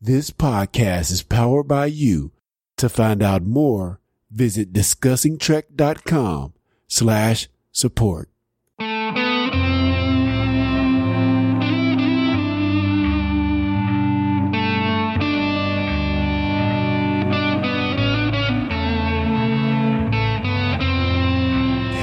This podcast is powered by you. To find out more, visit discussingtrek.com slash support.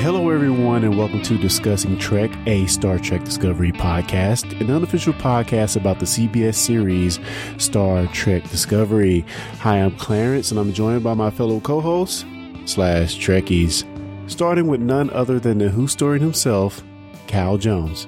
Hello, everyone, and welcome to Discussing Trek, a Star Trek Discovery podcast, an unofficial podcast about the CBS series Star Trek Discovery. Hi, I'm Clarence, and I'm joined by my fellow co-hosts slash Trekkies, starting with none other than the Who Story himself, Cal Jones.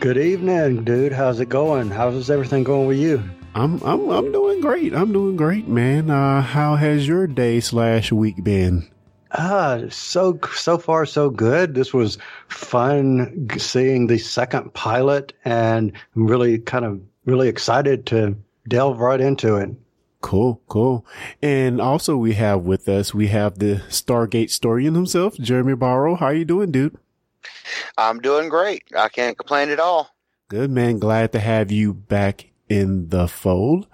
Good evening, dude. How's it going? How's everything going with you? I'm I'm I'm doing great. I'm doing great, man. Uh, how has your day slash week been? Ah, so so far so good. This was fun seeing the second pilot, and I'm really kind of really excited to delve right into it. Cool, cool. And also we have with us, we have the Stargate historian himself, Jeremy Barrow. How you doing, dude? I'm doing great. I can't complain at all. Good, man. Glad to have you back in the fold.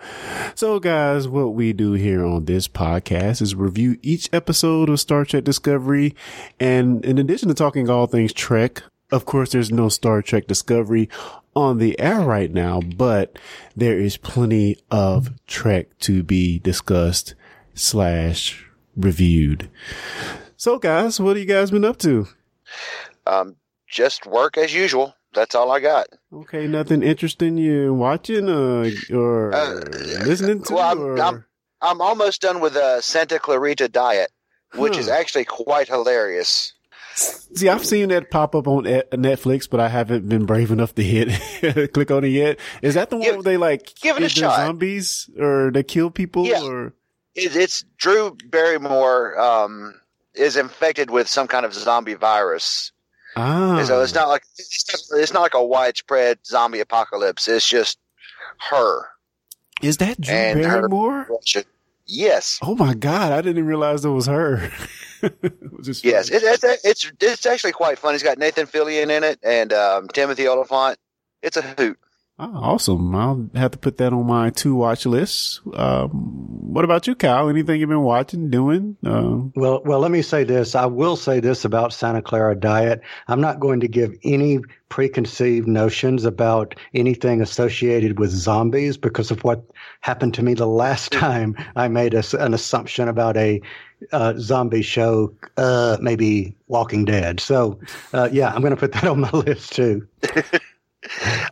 So guys, what we do here on this podcast is review each episode of Star Trek Discovery. And in addition to talking all things Trek, of course, there's no Star Trek Discovery on the air right now, but there is plenty of Trek to be discussed slash reviewed. So guys, what have you guys been up to? Um, just work as usual. That's all I got. Okay, nothing interesting you watching uh, or Uh, listening to? Well, I'm, or? I'm, I'm almost done with the Santa Clarita Diet, which is actually quite hilarious. See, I've seen that pop up on Netflix, but I haven't been brave enough to hit click on it yet. Is that the one Give- where they like give it a shot. zombies or they kill people? Yeah. Or It, it's Drew Barrymore um, is infected with some kind of zombie virus. Ah, so it's not like it's not, it's not like a widespread zombie apocalypse. It's just her. is that Drew and her- Barrymore? Yes. Oh my god, I didn't realize it was her. It Yes, it, it's it's it's actually quite fun. He's got Nathan Fillion in it and um, Timothy Olyphant. It's a hoot. Oh, awesome. I'll have to put that on my to watch list. Um, what about you, Kyle? Anything you've been watching, doing? Um, Well, well, let me say this. I will say this about Santa Clara Diet. I'm not going to give any preconceived notions about anything associated with zombies because of what happened to me the last time I made a, an assumption about a uh, zombie show, uh, maybe Walking Dead. So, uh, yeah, I'm going to put that on my list too.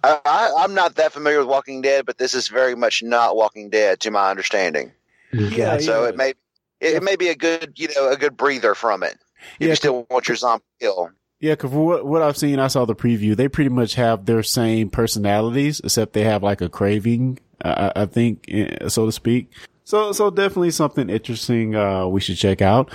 I, I, I'm not that familiar with Walking Dead, but this is very much not Walking Dead, to my understanding. Yeah, so yeah. it may it, it may be a good you know a good breather from it if Yeah, you still want your zombie kill. Yeah, because what what I've seen, I saw the preview. They pretty much have their same personalities, except they have like a craving. Uh, I I think, eh, so to speak. So so definitely something interesting. Uh, we should check out.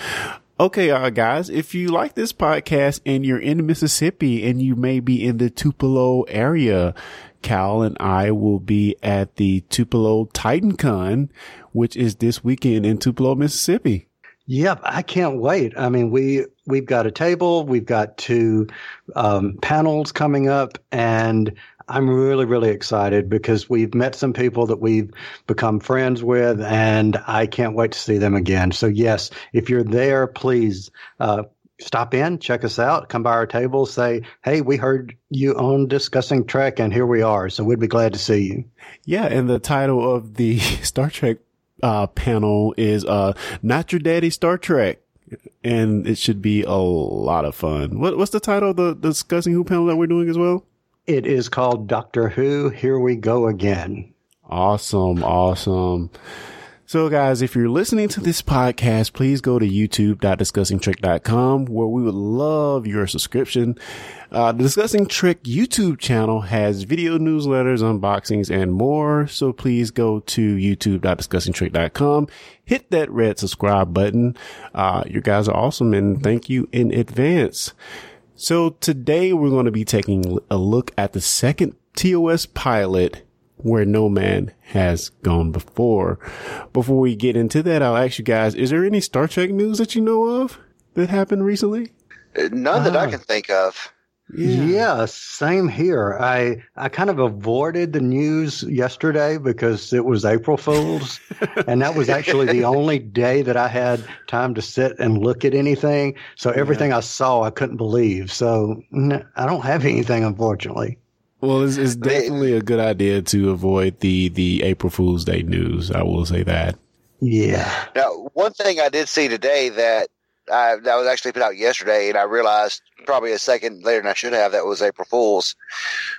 Okay, uh, guys, if you like this podcast and you're in Mississippi and you may be in the Tupelo area, Cal and I will be at the Tupelo Titan Con, which is this weekend in Tupelo, Mississippi. Yep, I can't wait. I mean, we we've got a table, we've got two um, panels coming up, and I'm really really excited because we've met some people that we've become friends with, and I can't wait to see them again. So yes, if you're there, please. Uh, Stop in, check us out, come by our table, say, Hey, we heard you on Discussing Trek, and here we are. So we'd be glad to see you. Yeah, and the title of the Star Trek uh, panel is uh, "Not Your Daddy Star Trek," and it should be a lot of fun. What, what's the title of the discussing who panel that we're doing as well? It is called Doctor Who. Here we go again. Awesome, awesome. So guys, if you're listening to this podcast, please go to youtube.discussingtrek.com where we would love your subscription. Uh, the Discussing Trek YouTube channel has video newsletters, unboxings, and more. So please go to youtube.discussingtrek.com, hit that red subscribe button. Uh, you guys are awesome and thank you in advance. So today we're going to be taking a look at the second TOS pilot where no man has gone before. Before we get into that, I'll ask you guys, is there any Star Trek news that you know of that happened recently? Uh, None that I Ah. can think of. Yeah. yeah. same here. I I kind of avoided the news yesterday because it was April Fools, and that was actually the only day that I had time to sit and look at anything. So everything yeah. I saw, I couldn't believe. So I don't have anything, unfortunately. Well, it's, it's definitely a good idea to avoid the the April Fool's Day news. I will say that. Yeah. Now, one thing I did see today that I, that was actually put out yesterday, and I realized probably a second later than I should have that was April Fool's.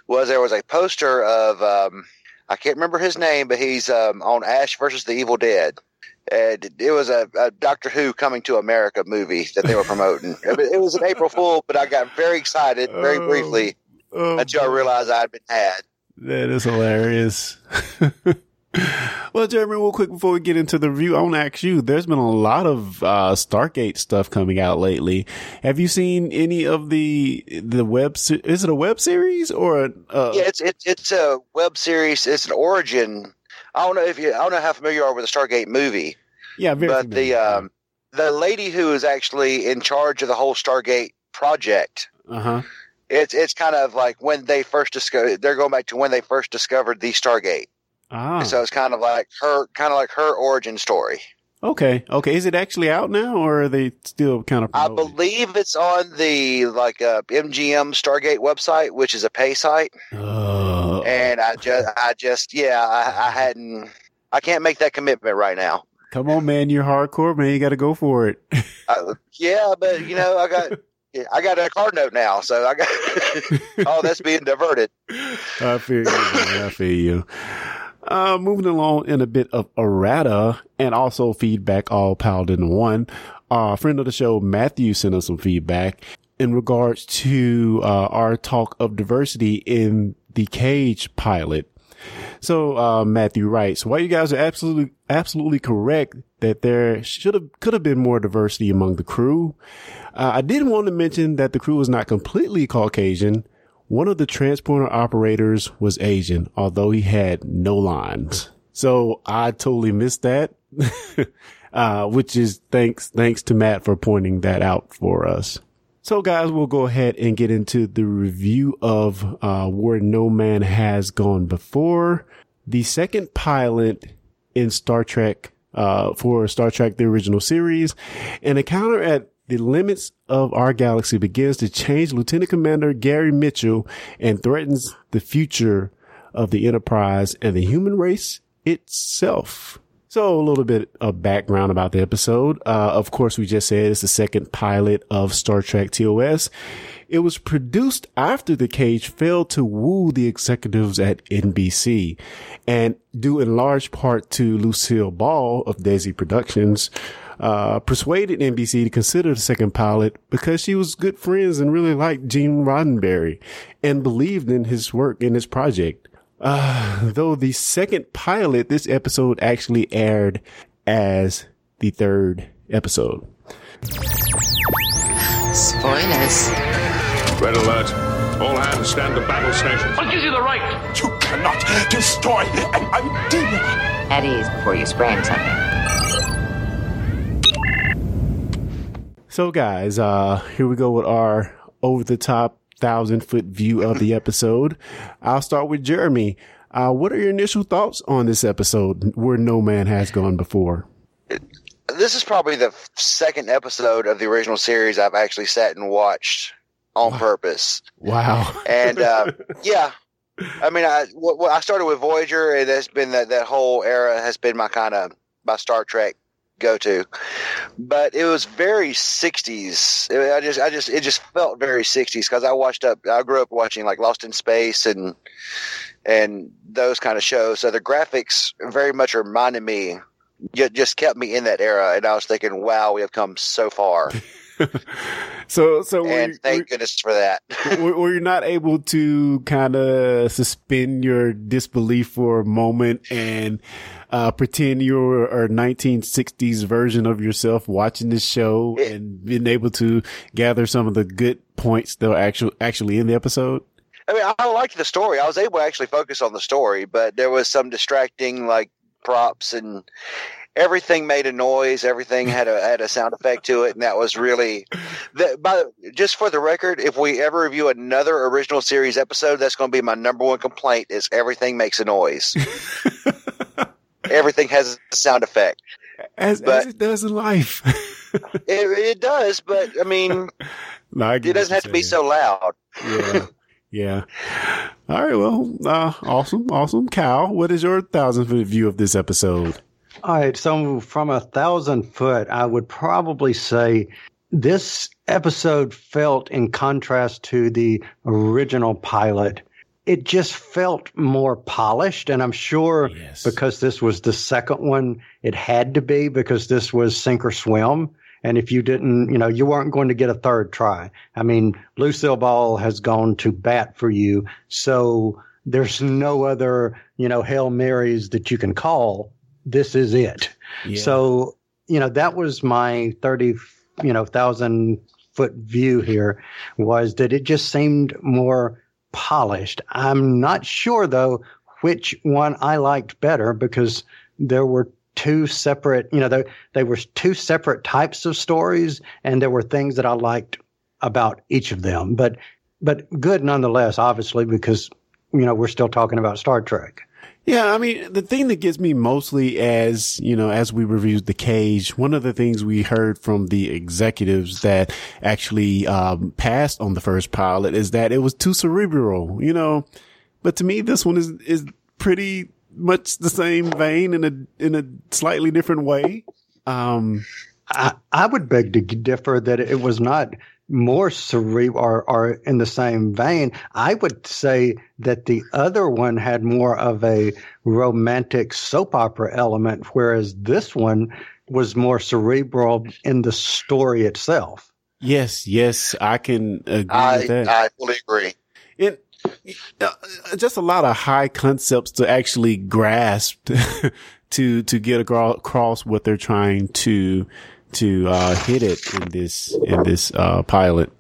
Was there was a poster of um, I can't remember his name, but he's um, on Ash versus the Evil Dead. And it was a, a, Doctor Who coming to America movie that they were promoting. it was an April Fool, but I got very excited very oh, briefly oh, until I realized I'd been had. That is hilarious. well, Jeremy, real quick before we get into the review, I want to ask you. There's been a lot of uh, Stargate stuff coming out lately. Have you seen any of the the web? Se- is it a web series or? A, uh... Yeah, it's it's it's a web series. It's an origin. I don't know if you. I don't know how familiar you are with the Stargate movie. Yeah, but familiar. the um, the lady who is actually in charge of the whole Stargate project. Uh huh. It's it's kind of like when they first discovered. They're going back to when they first discovered the Stargate. Ah. So it's kind of like her, kind of like her origin story. Okay. Okay. Is it actually out now, or are they still kind of? Promoting? I believe it's on the like uh, MGM Stargate website, which is a pay site. Uh, and I just, I just, yeah, I, I hadn't, I can't make that commitment right now. Come on, man, you're hardcore, man. You got to go for it. uh, yeah, but you know, I got. I got a card note now, so I got. oh, that's being diverted. I feel you. I feel you. Uh, moving along in a bit of errata and also feedback all piled into one. Uh, friend of the show, Matthew sent us some feedback in regards to, uh, our talk of diversity in the cage pilot. So, uh, Matthew writes, while you guys are absolutely, absolutely correct that there should have, could have been more diversity among the crew. Uh, I did want to mention that the crew is not completely Caucasian one of the transporter operators was Asian, although he had no lines. So I totally missed that. uh, which is thanks, thanks to Matt for pointing that out for us. So guys, we'll go ahead and get into the review of, uh, where no man has gone before. The second pilot in Star Trek, uh, for Star Trek, the original series, an encounter at the limits of our galaxy begins to change Lieutenant Commander Gary Mitchell and threatens the future of the Enterprise and the human race itself. So a little bit of background about the episode. Uh, of course, we just said it's the second pilot of Star Trek TOS. It was produced after the cage failed to woo the executives at NBC and due in large part to Lucille Ball of Desilu Productions, uh, persuaded NBC to consider the second pilot because she was good friends and really liked Gene Roddenberry and believed in his work in his project. Uh, though the second pilot, this episode actually aired as the third episode. Spoilers. Red alert. All hands stand to battle station. What gives you the right? You cannot destroy an idea. At ease before you spray him something. So guys, uh, here we go with our over the top thousand foot view of the episode. I'll start with Jeremy. Uh, what are your initial thoughts on this episode where no man has gone before? This is probably the second episode of the original series I've actually sat and watched on wow. purpose. Wow. And, uh, yeah, I mean, I, well, I started with Voyager and it's been that, that whole era has been my kind of, my Star Trek go to, but it was very 60s. I just, I just, it just felt very 60s because I watched up, I grew up watching like Lost in Space and, and those kind of shows. So the graphics very much reminded me, just kept me in that era. And I was thinking, wow, we have come so far. so, so and you, thank goodness for that. were, were you not able to kind of suspend your disbelief for a moment and uh, pretend you were a 1960s version of yourself watching this show it, and being able to gather some of the good points that are actually actually in the episode? I mean, I liked the story. I was able to actually focus on the story, but there was some distracting like props and everything made a noise. Everything had a had a sound effect to it, and that was really. The, by just for the record, if we ever review another original series episode, that's going to be my number one complaint: is everything makes a noise. everything has a sound effect. As, But- as it does in life. It, it does, but I mean, No, I it doesn't have to be so loud. Yeah. Yeah. All right. Well, uh, awesome. Awesome. Cal, what is your thousand foot view of this episode? All right, so from a thousand foot, I would probably say this episode felt in contrast to the original pilot. It just felt more polished, and I'm sure Yes. because this was the second one, it had to be because this was sink or swim. And if you didn't, you know, you weren't going to get a third try. I mean, Lucille Ball has gone to bat for you. So there's no other, you know, Hail Marys that you can call. This is it. Yeah. So, you know, that was my 30, you know, thousand foot view here was that it just seemed more polished. I'm not sure though which one I liked better because there were two separate, you know, they, they were two separate types of stories and there were things that I liked about each of them, but, but good nonetheless, obviously, because, you know, we're still talking about Star Trek. Yeah, I mean, the thing that gets me mostly as, you know, as we reviewed the cage, one of the things we heard from the executives that actually, um, passed on the first pilot is that it was too cerebral, you know, but to me, this one is, is pretty much the same vein in a, in a slightly different way. Um, I, I would beg to differ that it was not more cerebral or, or in the same vein. I would say that the other one had more of a romantic soap opera element, whereas this one was more cerebral in the story itself. yes, yes, I can agree I with that. I fully agree. it uh, just a lot of high concepts to actually grasp to to get across what they're trying to to uh, hit it in this in this uh, pilot.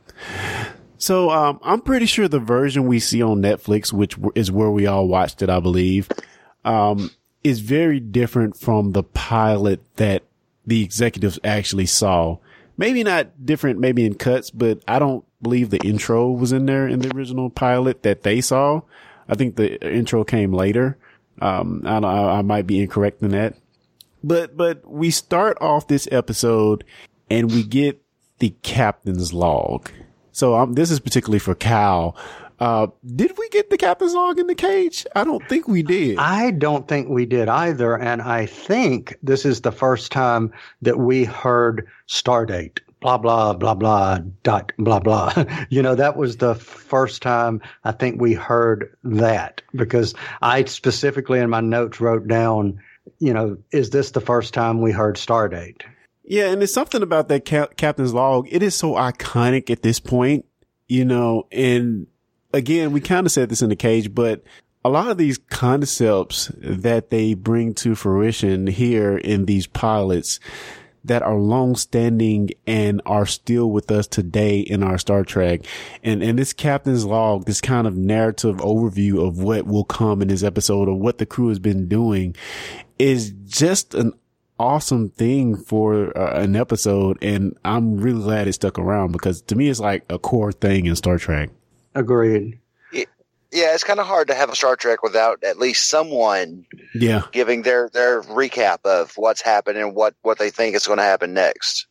So um, I'm pretty sure the version we see on Netflix, which is where we all watched it, I believe, um, is very different from the pilot that the executives actually saw. Maybe not different, maybe in cuts, but I don't believe the intro was in there in the original pilot that they saw. I think the intro came later. Um, I, I might be incorrect in that, but but we start off this episode and we get the captain's log. So um, this is particularly for Cal. Uh, did we get the captain's log in the cage? I don't think we did. I don't think we did either. And I think this is the first time that we heard Stardate. Blah, blah, blah, blah, dot, blah, blah. you know, that was the first time I think we heard that because I specifically in my notes wrote down, you know, is this the first time we heard Stardate? Yeah, and it's something about that cap- captain's log. It is so iconic at this point, you know, and again, we kind of said this in the cage, but a lot of these concepts that they bring to fruition here in these pilots that are long standing and are still with us today in our Star Trek. And, and this captain's log, this kind of narrative overview of what will come in this episode of what the crew has been doing is just an awesome thing for uh, an episode. And I'm really glad it stuck around because to me, it's like a core thing in Star Trek. Agreed. Yeah, it's kind of hard to have a Star Trek without at least someone Yeah. giving their their recap of what's happened and what what they think is going to happen next.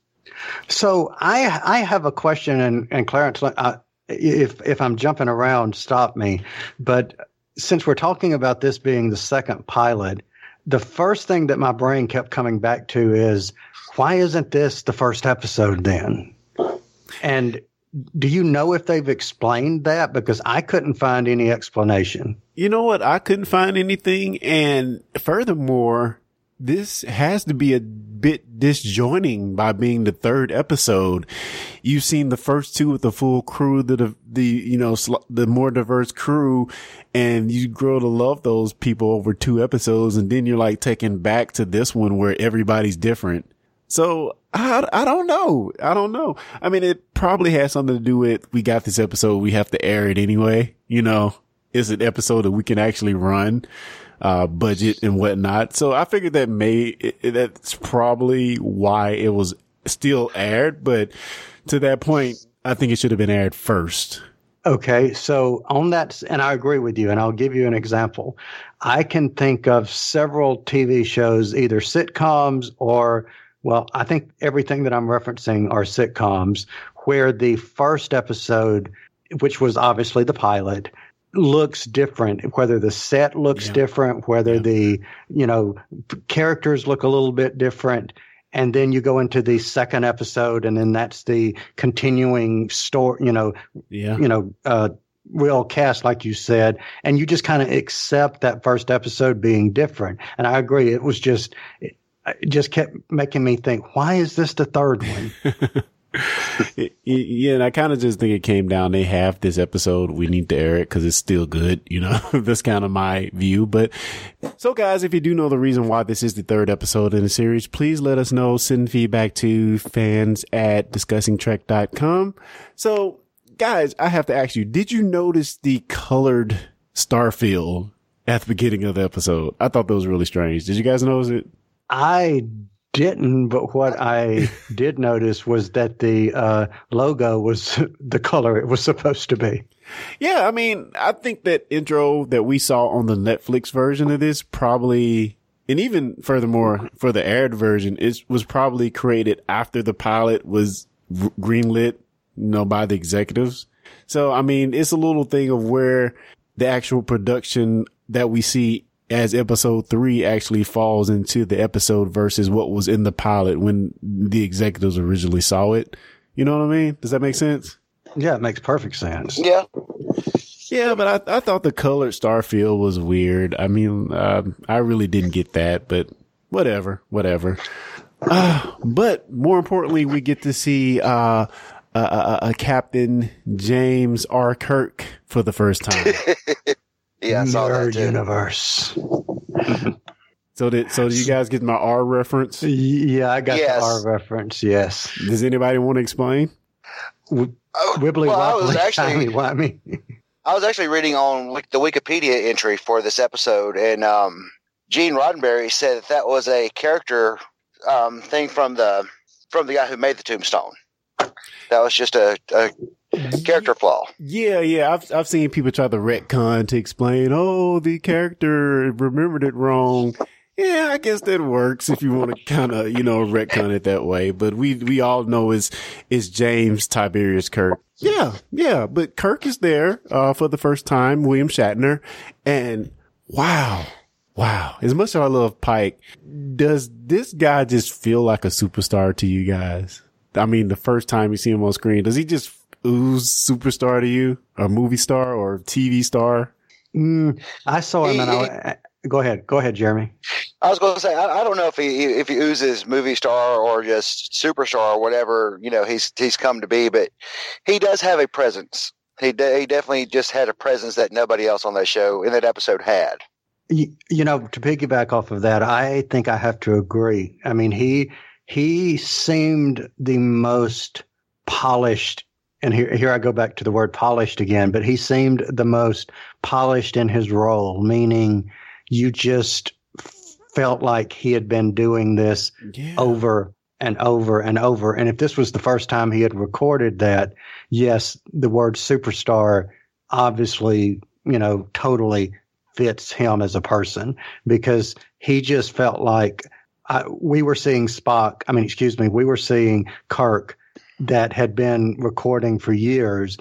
So I I have a question, and and Clarence, uh, if if I'm jumping around, stop me. But since we're talking about this being the second pilot, the first thing that my brain kept coming back to is why isn't this the first episode then? And do you know if they've explained that? Because I couldn't find any explanation. You know what? I couldn't find anything. And furthermore, this has to be a bit disjointing by being the third episode. You've seen the first two with the full crew, the, the, you know, sl- the more diverse crew and you grow to love those people over two episodes. And then you're like taken back to this one where everybody's different. So I, I don't know. I don't know. I mean, it probably has something to do with we got this episode. We have to air it anyway. You know, it's an episode that we can actually run. Uh, budget and whatnot. So I figured that may, that's probably why it was still aired. But to that point, I think it should have been aired first. Okay, so on that, and I agree with you, and I'll give you an example. I can think of several TV shows, either sitcoms or, well, I think everything that I'm referencing are sitcoms, where the first episode, which was obviously the pilot, looks different, whether the set looks Yeah. different, whether Yeah. the, you know, characters look a little bit different. And then you go into the second episode, and then that's the continuing story, you know, Yeah. you know, uh, real cast, like you said, and you just kind of accept that first episode being different. And I agree, it was just, it, it just kept making me think, why is this the third one? Yeah, and I kind of just think it came down. They have this episode. We need to air it because it's still good. You know, that's kind of my view. But so, guys, if you do know the reason why this is the third episode in the series, please let us know. Send feedback to fans at discussingtrek.com. So, guys, I have to ask you: Did you notice the colored starfield at the beginning of the episode? I thought that was really strange. Did you guys notice it? I didn't, but what I did notice was that the uh, logo was the color it was supposed to be. Yeah, I mean, I think that intro that we saw on the Netflix version of this probably, and even furthermore, for the aired version, it was probably created after the pilot was greenlit, you know, by the executives. So, I mean, it's a little thing of where the actual production that we see as episode three actually falls into the episode versus what was in the pilot when the executives originally saw it. You know what I mean? Does that make sense? Yeah, it makes perfect sense. Yeah. Yeah, but I, I thought the colored Starfield was weird. I mean, um, I really didn't get that, but whatever, whatever. Uh, but more importantly, we get to see, uh, a, a, a Captain James R. Kirk for the first time. Yeah, I saw that too. universe. so did, so do you guys get my R reference? Yeah, I got Yes. the R reference. Yes. Does anybody want to explain? Oh, Wibbly well, I was wobbly, actually timey wimey. I was actually reading on like, the Wikipedia entry for this episode, and um, Gene Roddenberry said that that was a character um, thing from the from the guy who made the tombstone. That was just a, a character flaw. Yeah, yeah. I've I've seen people try to retcon to explain, oh, the character remembered it wrong. Yeah, I guess that works if you want to kind of, you know, retcon it that way. But we we all know is is James Tiberius Kirk. Yeah, yeah. But Kirk is there uh, for the first time, William Shatner, and wow, wow. As much as I love Pike, does this guy just feel like a superstar to you guys? I mean, the first time you see him on screen, does he just ooze superstar to you, a movie star, or TV star? Mm, I saw him and I. Go ahead. Go ahead, Jeremy. I was going to say I, I don't know if he if he oozes movie star or just superstar or whatever you know he's he's come to be, but he does have a presence. He de- he definitely just had a presence that nobody else on that show in that episode had. You, you know, to piggyback off of that, I think I have to agree. I mean, he he seemed the most polished, and here here I go back to the word polished again. But he seemed the most polished in his role, meaning you just felt like he had been doing this Yeah. over and over and over. And if this was the first time he had recorded that, yes, the word superstar obviously, you know, totally fits him as a person because he just felt like I, we were seeing Spock. I mean, excuse me, we were seeing Kirk that had been recording for years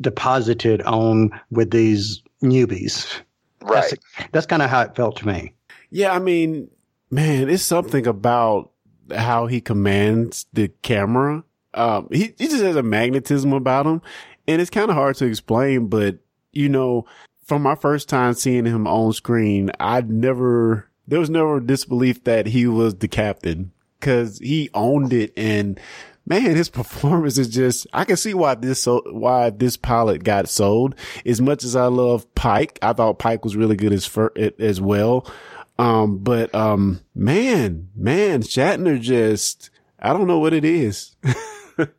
deposited on with these newbies. Right. That's, that's kind of how it felt to me. Yeah, I mean, man, it's something about how he commands the camera. Um, he, he just has a magnetism about him and it's kind of hard to explain, but you know, from my first time seeing him on screen, I'd never, there was never disbelief that he was the captain cause he owned it and man, his performance is just, I can see why this, so, why this pilot got sold. As much as I love Pike, I thought Pike was really good as, fir- as well. Um, but, um, man, man, Shatner just, I don't know what it is.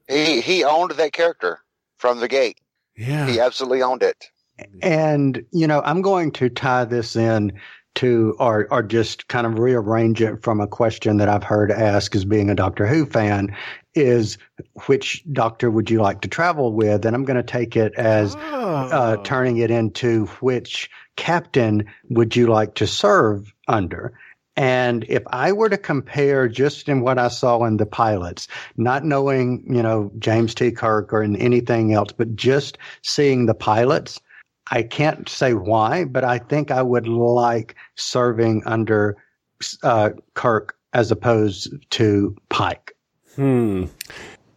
He he owned that character from the gate. yeah. He absolutely owned it. And, you know, I'm going to tie this in to, or, or just kind of rearrange it from a question that I've heard asked as being a Doctor Who fan is which doctor would you like to travel with? And I'm going to take it as uh, turning it into which captain would you like to serve under? And if I were to compare just in what I saw in the pilots, not knowing, you know, James T. Kirk or in anything else, but just seeing the pilots, I can't say why, but I think I would like serving under uh, Kirk as opposed to Pike. Hmm.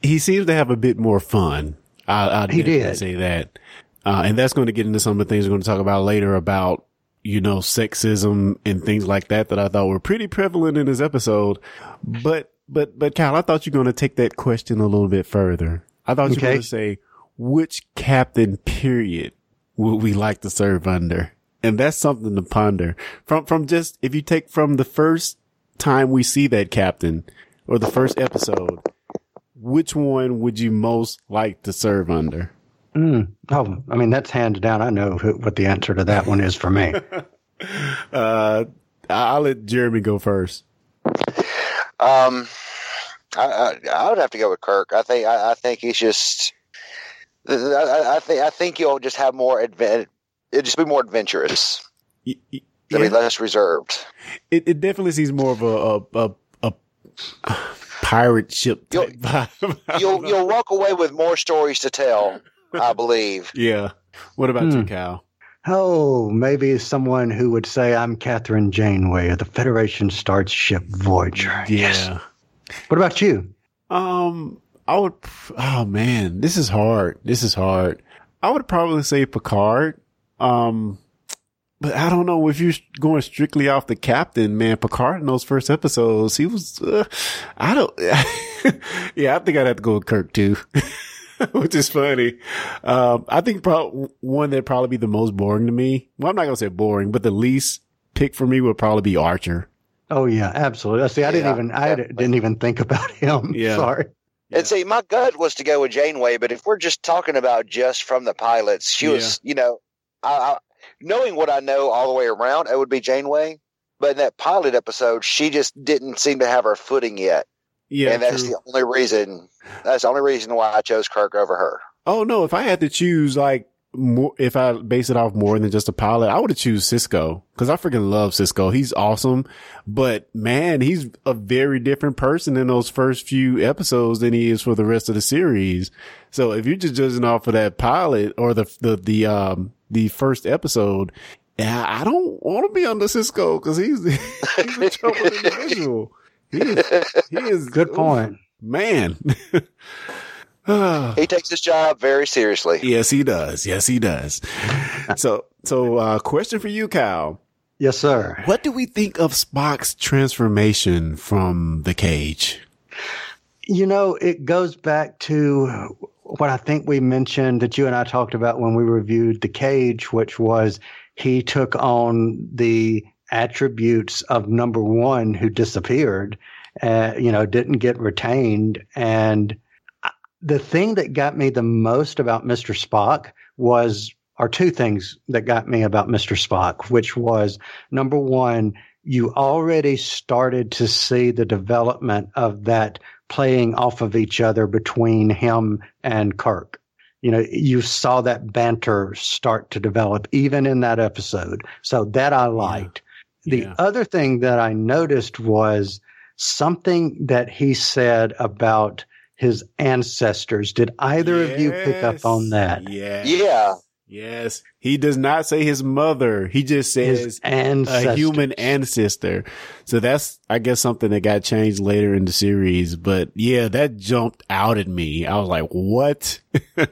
He seems to have a bit more fun. I, I He did. say that. Uh, and that's going to get into some of the things we're going to talk about later about, you know, sexism and things like that that I thought were pretty prevalent in this episode. But, but, but Kyle, I thought you were going to take that question a little bit further. I thought you were going to say, which captain period would we like to serve under? And that's something to ponder from, from just, if you take from the first time we see that captain or the first episode, which one would you most like to serve under? Mm. Oh, I mean, that's hands down. I know who, what the answer to that one is for me. Uh, I- I'll let Jeremy go first. Um, I, I, I would have to go with Kirk. I think I, I think he's just. I, I- I think I think he'll just have more advent. It'll just be more adventurous. Y- y- I mean, yeah, less reserved. it, it definitely seems more of a, a, a, a pirate ship type You'll don't know. you'll walk away with more stories to tell. I believe. yeah. What about you, Hmm. Cal? Oh, maybe someone who would say, I'm Kathryn Janeway of the Federation starship Voyager. Yes. Yeah. What about you? Um, I would. Oh man, this is hard. This is hard. I would probably say Picard. Um, but I don't know if you're going strictly off the captain, man. Picard in those first episodes, he was. Uh, I don't. yeah, I think I'd have to go with Kirk too. Which is funny. Um, I think probably one that'd probably be the most boring to me. Well, I'm not gonna say boring, but the least pick for me would probably be Archer. Oh yeah, absolutely. See, I didn't Yeah, even I definitely. didn't even think about him. Yeah. Sorry. Yeah. And see, my gut was to go with Janeway, but if we're just talking about just from the pilots, she was, you know, I, I, knowing what I know all the way around, it would be Janeway. But in that pilot episode, she just didn't seem to have her footing yet, Yeah, and that's true. the only reason. That's the only reason why I chose Kirk over her. Oh no, if I had to choose like more, if I base it off more than just a pilot, I would have choose Sisko because I freaking love Sisko. He's awesome, but man, he's a very different person in those first few episodes than he is for the rest of the series. So if you're just judging off of that pilot or the, the, the, um, the first episode, yeah, I don't want to be under Sisko because he's, he's a trouble individual. He is, he is Good point. man. He takes his job very seriously. Yes, he does. Yes, he does. So, so, uh, question for you, Kyle. Yes, sir. What do we think of Spock's transformation from the cage? You know, it goes back to what I think we mentioned that you and I talked about when we reviewed The Cage, which was he took on the attributes of number one who disappeared, uh, you know, didn't get retained. And I- the thing that got me the most about Mr. Spock was, or two things that got me about Mr. Spock, which was number one, you already started to see the development of that playing off of each other between him and Kirk. You know, you saw that banter start to develop even in that episode. So that I liked. The Yeah. other thing that I noticed was something that he said about his ancestors. Did either of you pick up on that? Yeah. Yeah, Yes. He does not say his mother. He just says a human ancestor. So that's, I guess, something that got changed later in the series. But yeah, that jumped out at me. I was like, what?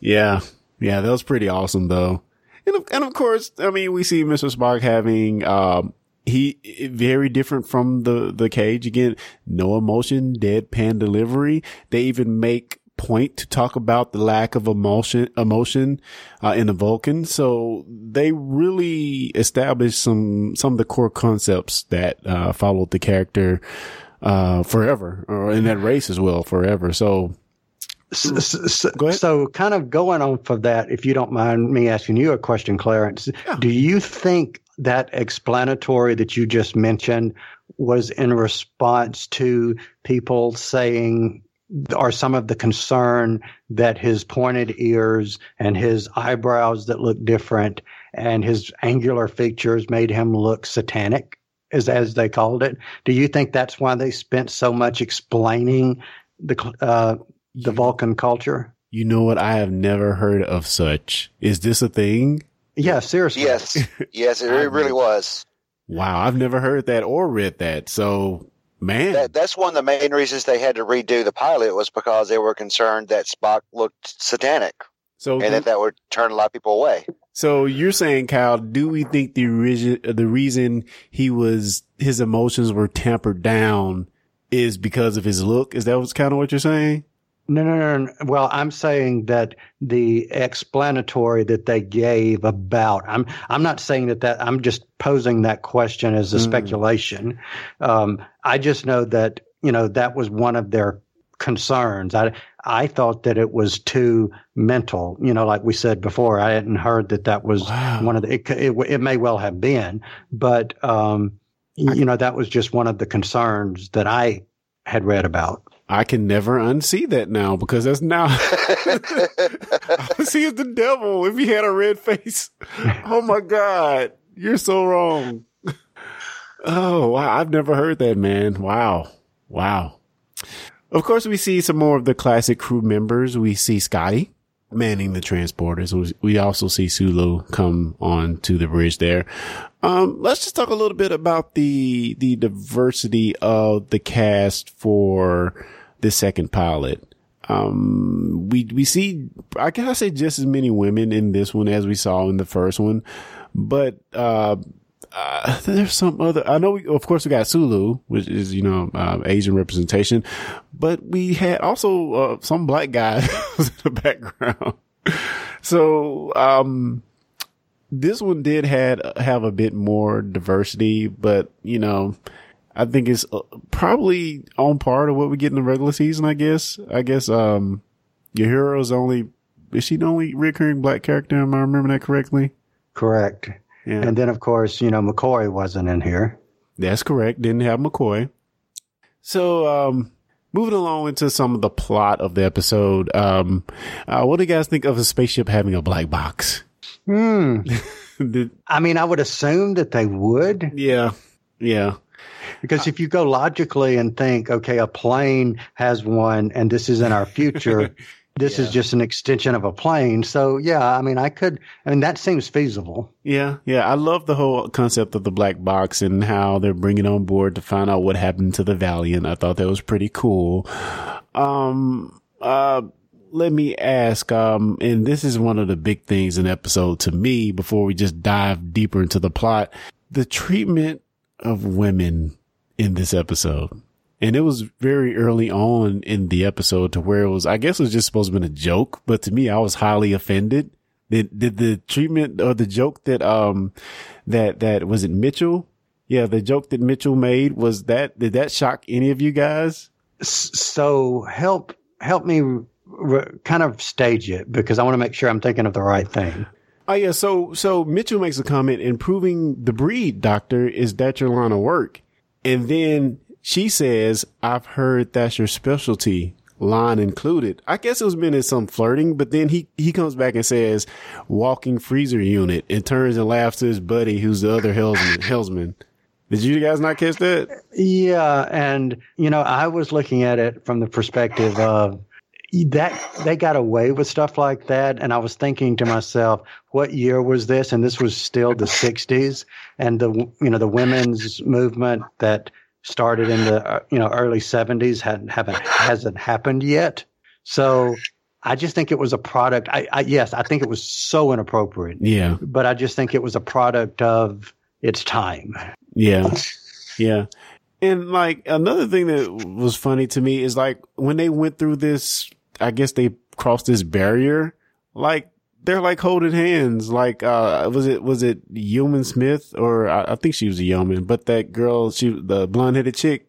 yeah. Yeah. That was pretty awesome though. And of, and of course, I mean, we see Mr. Spock having, um, he very different from the, the cage again. No emotion, deadpan delivery. They even make point to talk about the lack of emotion, emotion, uh, in the Vulcan. So they really established some, some of the core concepts that, uh, followed the character, uh, forever or in that race as well forever. So So, so, so kind of going on for that, if you don't mind me asking you a question, Clarence, Yeah. do you think that explanatory that you just mentioned was in response to people saying or some of the concern that his pointed ears and his eyebrows that look different and his angular features made him look satanic as as they called it do you think that's why they spent so much explaining the uh, the Vulcan culture You know what? I have never heard of such. Is this a thing? Yeah seriously Yes, yes, it really, was. Wow, I've never heard that or read that. So, man, That, that's one of the main reasons they had to redo the pilot was because they were concerned that Spock looked satanic so and that that would turn a lot of people away. so you're saying, Kyle? Do we think the reason the reason he was his emotions were tampered down is because of his look? Is that what's kind of what you're saying? No, no, no, no. Well, I'm saying that the explanatory that they gave about I'm I'm not saying that that I'm just posing that question as a Mm. speculation. Um, I just know that you know that was one of their concerns. I I thought that it was too mental. You know, like we said before, I hadn't heard that that was Wow. one of the. It, it, it may well have been, but um, you know, that was just one of the concerns that I had read about. I can never unsee that now because that's now see as the devil if he had a red face. Oh my God. You're so wrong. Oh wow. I've never heard that, man. Wow. Wow. Of course, we see some more of the classic crew members. We see Scotty manning the transporters. We also see Sulu come on to the bridge there. Um, let's just talk a little bit about the, the diversity of the cast for the second pilot. Um, we, we see, I guess I say just as many women in this one as we saw in the first one, but, uh, uh, there's some other, I know, we, of course, we got Sulu, which is, you know, uh, Asian representation, but we had also, uh, some black guys in the background. So, um, this one did had have a bit more diversity, but you know, I think it's uh, probably on par to what we get in the regular season. I guess. I guess um, Uhura's only is she the only recurring black character? Am I remembering that correctly? Correct. Yeah, And then, of course, you know, McCoy wasn't in here. that's correct. Didn't have McCoy. So, um, moving along into some of the plot of the episode, um, uh, what do you guys think of a spaceship having a black box? Hmm. Did- I mean, I would assume that they would, yeah, yeah. Because if you go logically and think, okay, a plane has one, and this is in our future, this is just an extension of a plane. So, yeah, I mean, I could, I mean, that seems feasible. Yeah, yeah. I love the whole concept of the black box and how they're bringing on board to find out what happened to the Valiant. I thought that was pretty cool. Um, uh, let me ask, um, and this is one of the big things in episode to me before we just dive deeper into the plot, the treatment of women in this episode. And it was very early on in the episode to where it was, I guess it was just supposed to be a joke, but to me, I was highly offended. Did, did the treatment or the joke that, um, that, that was it Mitchell? Yeah, the joke that Mitchell made was that, did that shock any of you guys? So, help, help me re- kind of stage it because I want to make sure I'm thinking of the right thing. Oh yeah, so so Mitchell makes a comment, improving the breed, doctor, is that your line of work? And then she says, I've heard that's your specialty, line included. I guess it was meant as some flirting, but then he he comes back and says, walking freezer unit, and turns and laughs to his buddy who's the other helmsman helmsman. Did you guys not catch that? Yeah, and you know, I was looking at it from the perspective of that they got away with stuff like that, and I was thinking to myself, what year was this? And this was still the '60s, and the you know the women's movement that started in the uh, you know early '70s hadn't haven't hasn't happened yet. So I just think it was a product. I, I yes, I think it was so inappropriate, Yeah, but I just think it was a product of its time. yeah, yeah. And like another thing that was funny to me is like when they went through this, I guess they crossed this barrier, like they're like holding hands. Like, uh, was it, was it Yeoman Smith or I, I think she was a yeoman, but that girl, she, the blonde headed chick,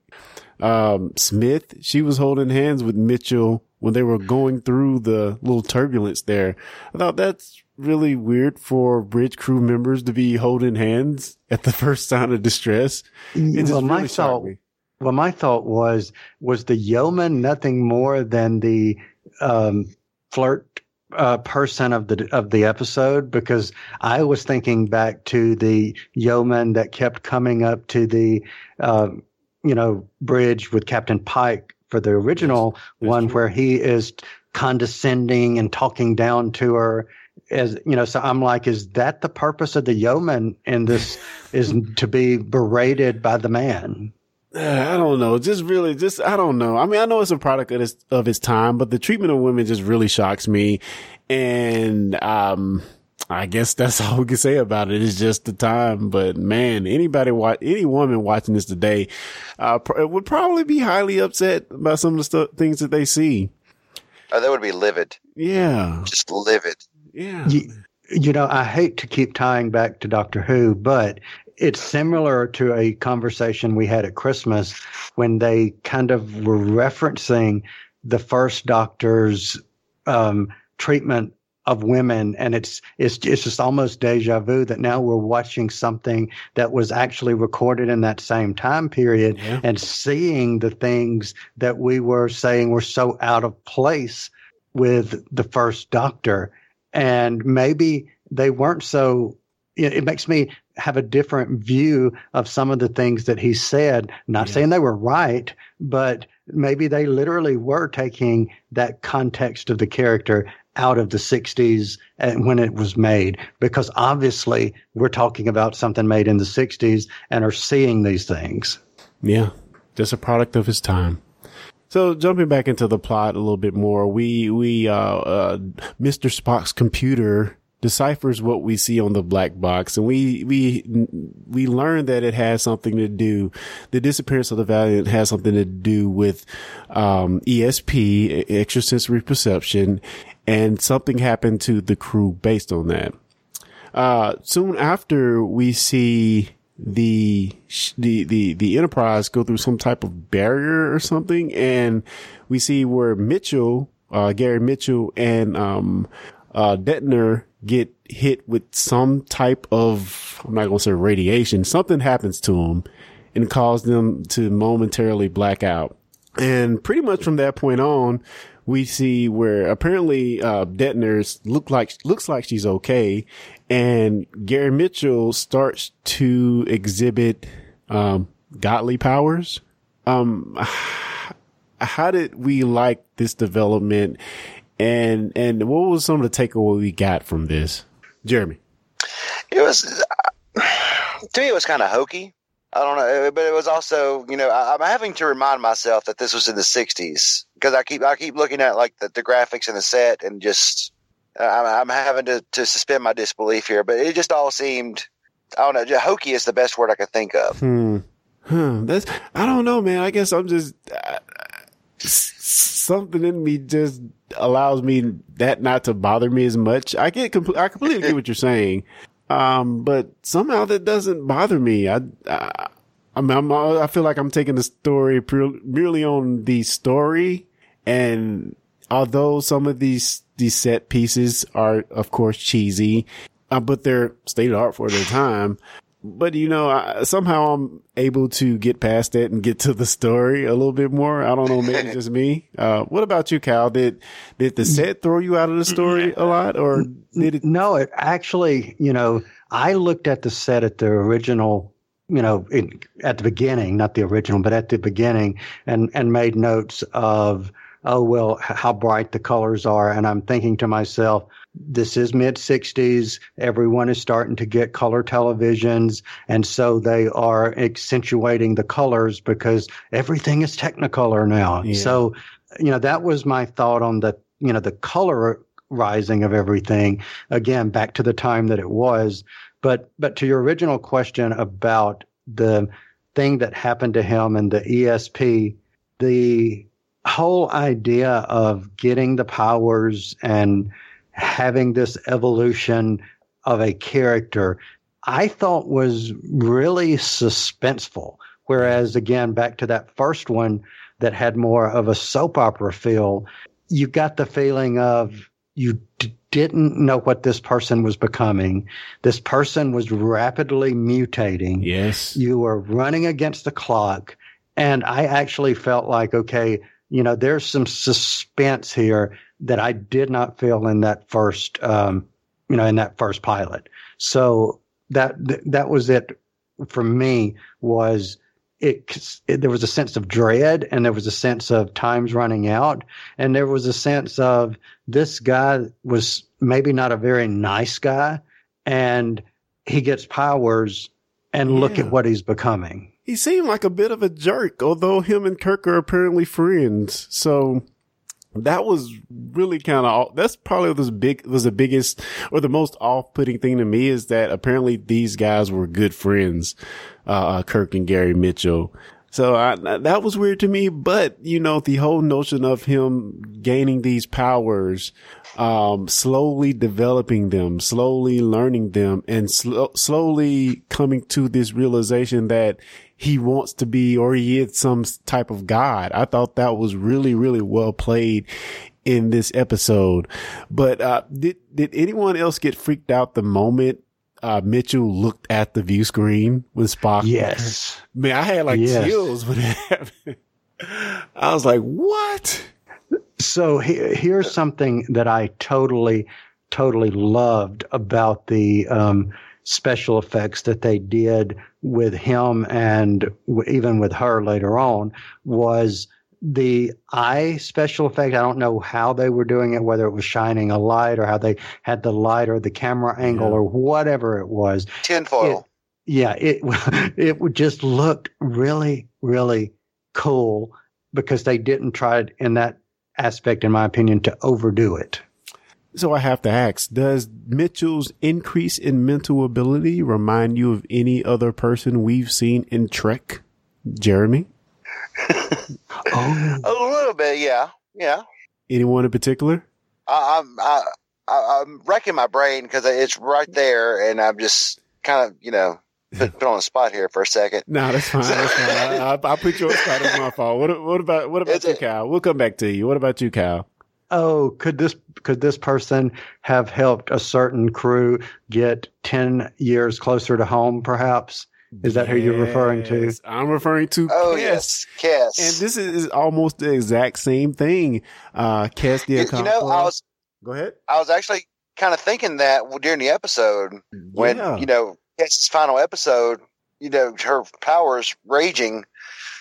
um, Smith, she was holding hands with Mitchell when they were going through the little turbulence there. I thought that's really weird for bridge crew members to be holding hands at the first sign of distress. It just well, my really thought, well, my thought was, was the yeoman nothing more than the um, flirt uh, person of the of the episode? Because I was thinking back to the yeoman that kept coming up to the, uh, you know, bridge with Captain Pike for the original that's one, true. where he is condescending and talking down to her. As you know, so I'm like, is that the purpose of the yeoman in this? is to be berated by the man? Uh, I don't know. Just really, just I don't know. I mean, I know it's a product of its of its time, but the treatment of women just really shocks me. And um, I guess that's all we can say about it. It's just the time. But man, anybody watch any woman watching this today, uh, pr- would probably be highly upset by some of the stu- things that they see. Oh, they would be livid, Yeah, just livid. yeah. You, you know, I hate to keep tying back to Doctor Who, but it's similar to a conversation we had at Christmas when they kind of were referencing the first Doctor's um, treatment of women, and it's it's it's just almost deja vu that now we're watching something that was actually recorded in that same time period Yeah. and seeing the things that we were saying were so out of place with the first Doctor and maybe they weren't so it, it makes me have a different view of some of the things that he said not Yeah. saying they were right but maybe they literally were taking that context of the character out of the 60s and when it was made because obviously we're talking about something made in the 60s and are seeing these things Yeah, just a product of his time. So jumping back into the plot a little bit more, we we uh, uh Mr. Spock's computer deciphers what we see on the black box, and we we we learn that it has something to do. The disappearance of the Valiant has something to do with um, ESP, extrasensory perception, and something happened to the crew based on that. Uh, soon after we see the, the, the, the Enterprise go through some type of barrier or something. And we see where Mitchell, uh, Gary Mitchell and, um, uh, Detner get hit with some type of, I'm not going to say radiation. Something happens to him and cause them to momentarily black out. And pretty much from that point on, we see where apparently uh Detner's look like looks like she's okay, and Gary Mitchell starts to exhibit um godly powers. Um how did we like this development and and what was some of the takeaway we got from this? Jeremy. It was to me, it was kind of hokey. I don't know, but it was also, you know, I, I'm having to remind myself that this was in the '60s because I keep I keep looking at like the, the graphics and the set and just I'm, I'm having to, to suspend my disbelief here. But it just all seemed, I don't know, hokey is the best word I could think of. Hmm. Huh. That's I don't know, man. I guess I'm just uh, something in me just allows me that not to bother me as much. I get compl- I completely get what you're saying. Um, but somehow that doesn't bother me. I, I, I mean, I'm, I feel like I'm taking the story pure, merely on the story. And although some of these, these set pieces are, of course, cheesy, uh, but they're state of art for their time. But you know, I, somehow I'm able to get past that and get to the story a little bit more. I don't know, maybe just me. Uh, what about you, Cal? Did did the set throw you out of the story a lot, or did it? No, it actually, you know, I looked at the set at the original, you know, in, at the beginning, not the original, but at the beginning, and and made notes of, oh well, how bright the colors are, and I'm thinking to myself, this is mid 60s. Everyone is starting to get color televisions, and so they are accentuating the colors because everything is Technicolor now. Yeah. So, you know, that was my thought on the, you know, the color rising of everything again back to the time that it was but but to your original question about the thing that happened to him and the ESP the whole idea of getting the powers and having this evolution of a character I thought was really suspenseful whereas again back to that first one that had more of a soap opera feel you got the feeling of you d- didn't know what this person was becoming. This person was rapidly mutating. Yes. You were running against the clock. And I actually felt like, okay, you know, there's some suspense here that I did not feel in that first, um, you know, in that first pilot. So that, that was it for me was it, it, there was a sense of dread and there was a sense of times running out and there was a sense of this guy was maybe not a very nice guy and he gets powers and yeah. look at what he's becoming he seemed like a bit of a jerk although him and kirk are apparently friends so that was really kind of that's probably was big was the biggest or the most off-putting thing to me is that apparently these guys were good friends uh, uh kirk and gary mitchell. So I, that was weird to me but you know the whole notion of him gaining these powers um, slowly developing them slowly learning them and sl- slowly coming to this realization that he wants to be or he is some type of God. I thought that was really, really well played in this episode. But, uh, did, did anyone else get freaked out the moment, uh, Mitchell looked at the view screen with Spock? Yes. Man, I had like yes. chills when it happened. I was like, what? So he, here's something that I totally, totally loved about the, um, special effects that they did with him and w- even with her later on was the eye special effect. I don't know how they were doing it, whether it was shining a light or how they had the light or the camera angle yeah. or whatever it was. Tinfoil. It, yeah, it it just looked really, really cool because they didn't try it in that aspect, in my opinion, to overdo it. So I have to ask, does Mitchell's increase in mental ability remind you of any other person we've seen in Trek? Jeremy? oh. A little bit, yeah. Yeah. Anyone in particular? I, I'm, I, I, am wrecking my brain because it's right there and I'm just kind of, you know, put, put on the spot here for a second. No, that's fine. That's fine. I, will put you on the spot. It's my fault. What, what about, what about it's you, Kyle? We'll come back to you. What about you, Kyle? Oh, could this could this person have helped a certain crew get ten years closer to home? Perhaps is that yes, who you're referring to? I'm referring to. Oh Kes. yes, Kes. And this is almost the exact same thing. Uh, Kes the you, you know, I was. Go ahead. I was actually kind of thinking that during the episode when yeah. you know Kes's final episode. You know, her powers raging.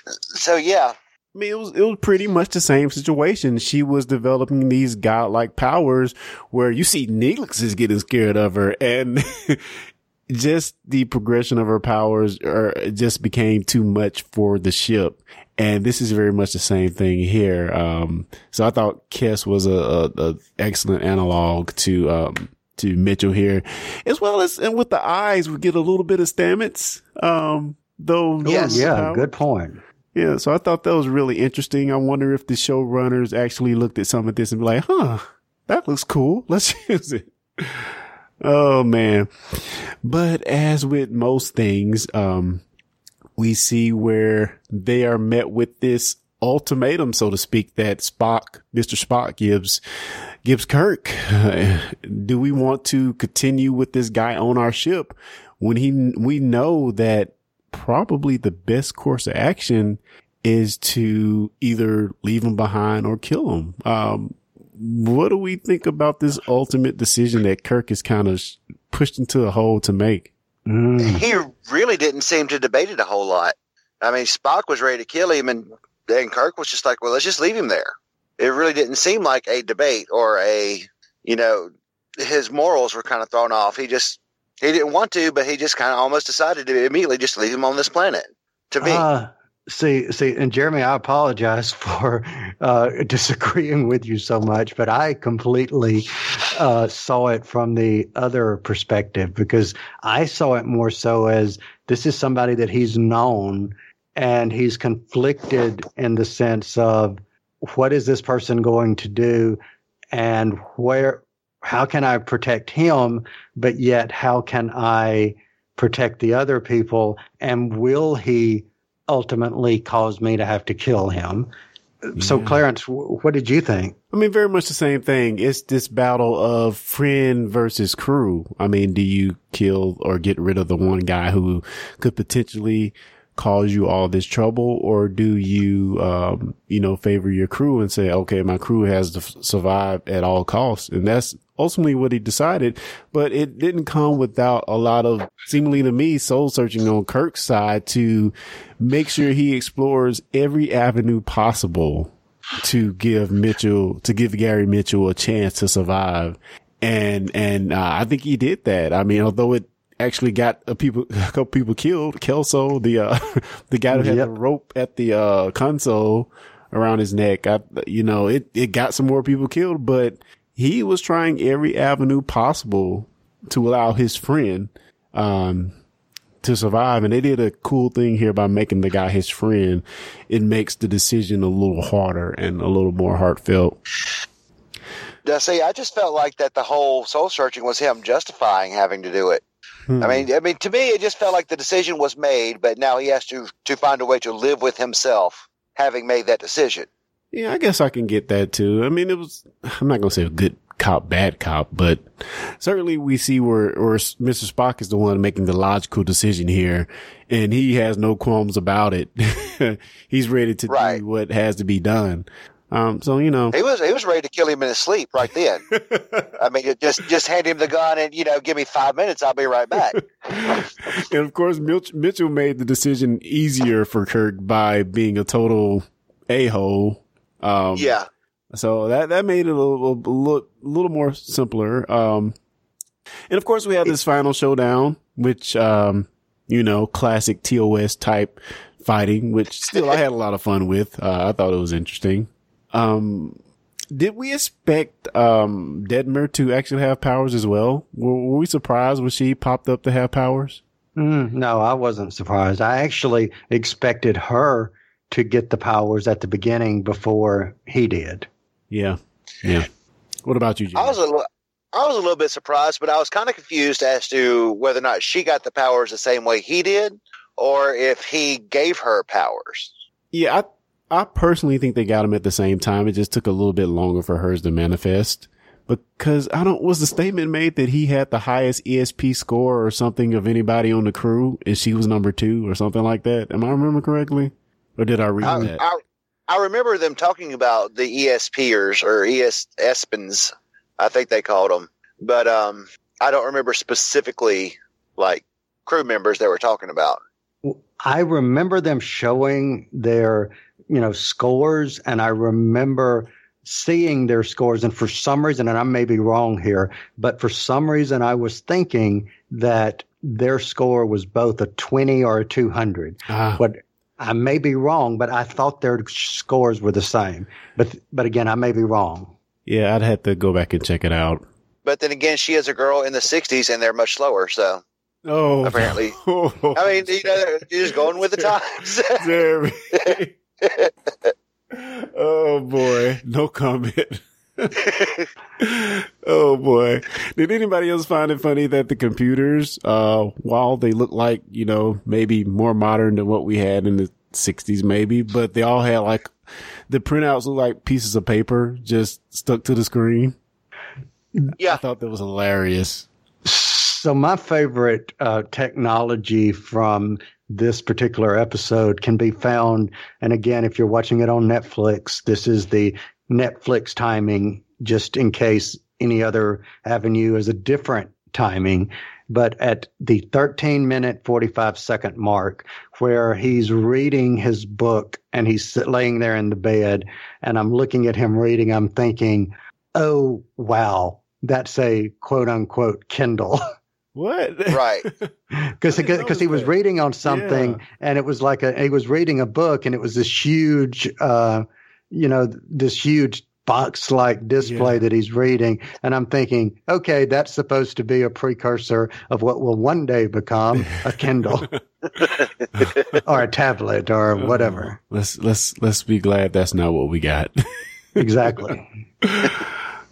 So yeah, I mean, it was, it was pretty much the same situation. She was developing these godlike powers where you see Neelix is getting scared of her and just the progression of her powers are, just became too much for the ship. And this is very much the same thing here. Um, so I thought Kes was a, a, a excellent analog to, um, to Mitchell here, as well as, and with the eyes, we get a little bit of Stamets. Um, though. Yes. Yeah. Good point. Yeah, so I thought that was really interesting. I wonder if the showrunners actually looked at some of this and be like, huh, that looks cool. Let's use it. Oh man. But as with most things, um, we see where they are met with this ultimatum, so to speak, that Spock, Mr. Spock gives, gives Kirk. do we want to continue with this guy on our ship when he, we know that probably the best course of action is to either leave him behind or kill him. Um, what do we think about this ultimate decision that Kirk is kind of pushed into a hole to make? Mm. He really didn't seem to debate it a whole lot. I mean, Spock was ready to kill him, and then Kirk was just like, "Well, let's just leave him there." It really didn't seem like a debate or a, you know, his morals were kind of thrown off. He just he didn't want to, but he just kind of almost decided to immediately just leave him on this planet. To me, uh, see, see, and Jeremy, I apologize for uh, disagreeing with you so much, but I completely uh, saw it from the other perspective because I saw it more so as this is somebody that he's known and he's conflicted in the sense of what is this person going to do and where how can I protect him, but yet how can I protect the other people? And will he ultimately cause me to have to kill him? So, Clarence, wh- what did you think? I mean, very much the same thing. It's this battle of friend versus crew. I mean, do you kill or get rid of the one guy who could potentially cause you all this trouble or do you, um, you know, favor your crew and say, okay, my crew has to f- survive at all costs. And that's ultimately what he decided, but it didn't come without a lot of seemingly to me soul searching on Kirk's side to make sure he explores every avenue possible to give Mitchell, to give Gary Mitchell a chance to survive. And, and, uh, I think he did that. I mean, although it actually got a people, a couple people killed, Kelso, the, uh, the guy who had Yep. the rope at the, uh, console around his neck. I, you know, it, it got some more people killed, but he was trying every avenue possible to allow his friend, um, to survive. And they did a cool thing here by making the guy his friend. It makes the decision a little harder and a little more heartfelt. Now, see, I just felt like that the whole soul searching was him justifying having to do it. Hmm. I mean, I mean, to me, it just felt like the decision was made, but now he has to to find a way to live with himself, having made that decision. Yeah, I guess I can get that too. I mean, it was, I'm not going to say a good cop, bad cop, but certainly we see where, where Mr. Spock is the one making the logical decision here and he has no qualms about it. He's ready to Right. do what has to be done. Um, so, you know, He was he was ready to kill him in his sleep right then. I mean, just just hand him the gun and you know, give me five minutes, I'll be right back. and of course, Mitch, Mitchell made the decision easier for Kirk by being a total a-hole. Um, yeah, So that, that made it a little, a little, little more simpler. Um, and of course we have this final showdown, which, um, you know, classic TOS type fighting, which still I had a lot of fun with. Uh, I thought it was interesting. Um, did we expect, um, Detmer to actually have powers as well? Were, were we surprised when she popped up to have powers? Mm, no, I wasn't surprised. I actually expected her to get the powers at the beginning before he did. Yeah. Yeah. What about you, Jim? I was a little, I was a little bit surprised, but I was kind of confused as to whether or not she got the powers the same way he did, or if he gave her powers. Yeah, I I personally think they got them at the same time. It just took a little bit longer for hers to manifest. Because I don't was the statement made that he had the highest ESP score or something of anybody on the crew and she was number two or something like that. Am I remember correctly? Or did I read I, that? I, I remember them talking about the ESPers or ES Espins, I think they called them, but um, I don't remember specifically like crew members they were talking about. I remember them showing their, you know, scores, and I remember seeing their scores. And for some reason, and I may be wrong here, but for some reason, I was thinking that their score was both a 20 or a 200. Ah, But I may be wrong, but I thought their scores were the same. But but again, I may be wrong. yeah, I'd have to go back and check it out. But then again, she is a girl in the '60s, and they're much slower. So Oh, Apparently. Oh, I mean, you know, you're just going with the times. Jeremy. oh boy, no comment. oh boy. Did anybody else find it funny that the computers, uh, while they look like, you know, maybe more modern than what we had in the sixties, maybe, but they all had like, the printouts look like pieces of paper just stuck to the screen. Yeah. I thought that was hilarious. So my favorite uh, technology from this particular episode can be found, and again, if you're watching it on Netflix, this is the Netflix timing, just in case any other avenue is a different timing. But at the 13 minute 45 second mark, where he's reading his book and he's laying there in the bed, and I'm looking at him reading, I'm thinking, oh, wow, that's a quote unquote Kindle. What? right. because because he was that. reading on something Yeah. and it was like a he was reading a book and it was this huge uh you know this huge box like display Yeah. that he's reading and i'm thinking okay that's supposed to be a precursor of what will one day become a kindle or a tablet or whatever Let's, let's, let's be glad that's not what we got. exactly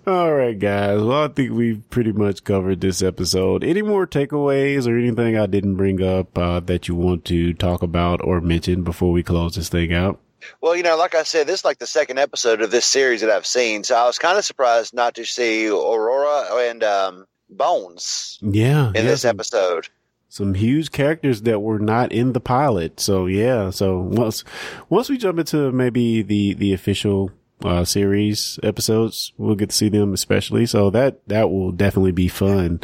All right, guys. Well, I think we've pretty much covered this episode. Any more takeaways or anything I didn't bring up uh, that you want to talk about or mention before we close this thing out? Well, you know, like I said, this is like the second episode of this series that I've seen, so I was kind of surprised not to see Uhura and um, Bones Yeah. in yeah, this some- episode. some huge characters that were not in the pilot. So yeah, so once once we jump into maybe the the official uh series episodes, we'll get to see them especially. So that that will definitely be fun.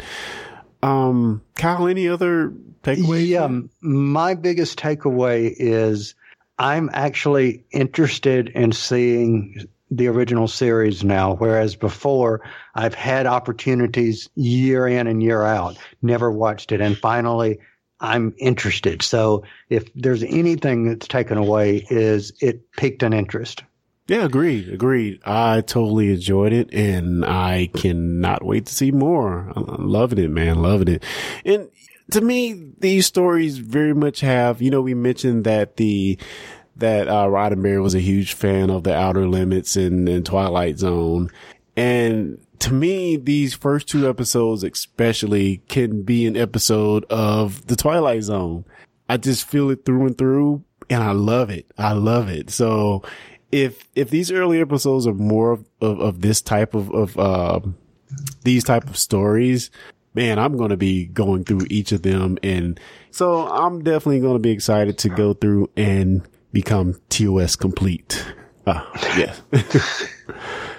Um Kyle, any other takeaways? Yeah, my biggest takeaway is I'm actually interested in seeing the original series now, whereas before I've had opportunities year in and year out, never watched it, and finally I'm interested. So if there's anything that's taken away, is it piqued an interest. Yeah, agreed, agreed. I totally enjoyed it and I cannot wait to see more. I'm loving it, man, loving it. And to me, these stories very much have, you know, we mentioned that the, that, uh, Roddenberry was a huge fan of the Outer Limits and, and Twilight Zone. And to me, these first two episodes especially can be an episode of the Twilight Zone. I just feel it through and through and I love it. I love it. So if, if these early episodes are more of, of, of this type of, of, um, these type of stories, man, I'm going to be going through each of them. And so I'm definitely going to be excited to go through and become TOS complete. Ah, yeah.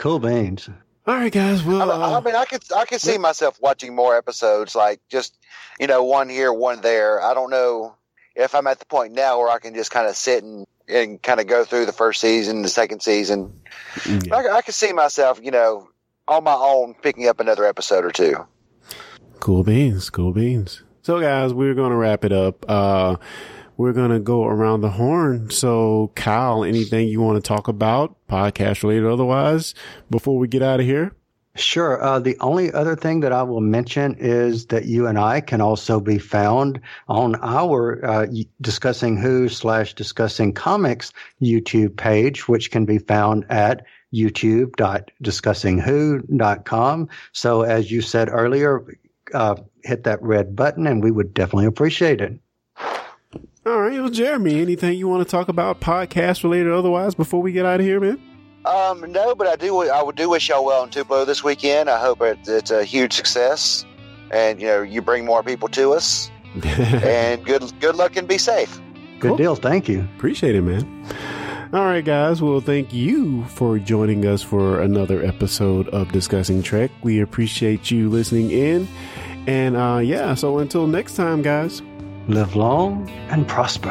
Cool beans. All right, guys. Well, I, I uh, mean, I could I could see myself watching more episodes, like just you know, one here, one there. I don't know if I'm at the point now where I can just kind of sit and and kind of go through the first season, the second season. yeah. I, I could see myself, you know, on my own picking up another episode or two. Cool beans, cool beans. So guys, we're going to wrap it up. Uh, we're going to go around the horn. So Kyle, anything you want to talk about, podcast related otherwise, before we get out of here? Sure. Uh, the only other thing that I will mention is that you and I can also be found on our uh, discussing who slash discussing comics YouTube page, which can be found at youtube.discussingwho.com. So as you said earlier, uh, hit that red button and we would definitely appreciate it. All right. Well, Jeremy, anything you want to talk about podcast related otherwise before we get out of here, man? Um, no, but I do. I would do wish y'all well in Tupelo this weekend. I hope it, it's a huge success, and you know you bring more people to us. and good good luck and be safe. Good Cool. deal. Thank you. Appreciate it, man. All right, guys. Well, thank you for joining us for another episode of Discussing Trek. We appreciate you listening in. And uh, yeah, so until next time, guys. Live long and prosper.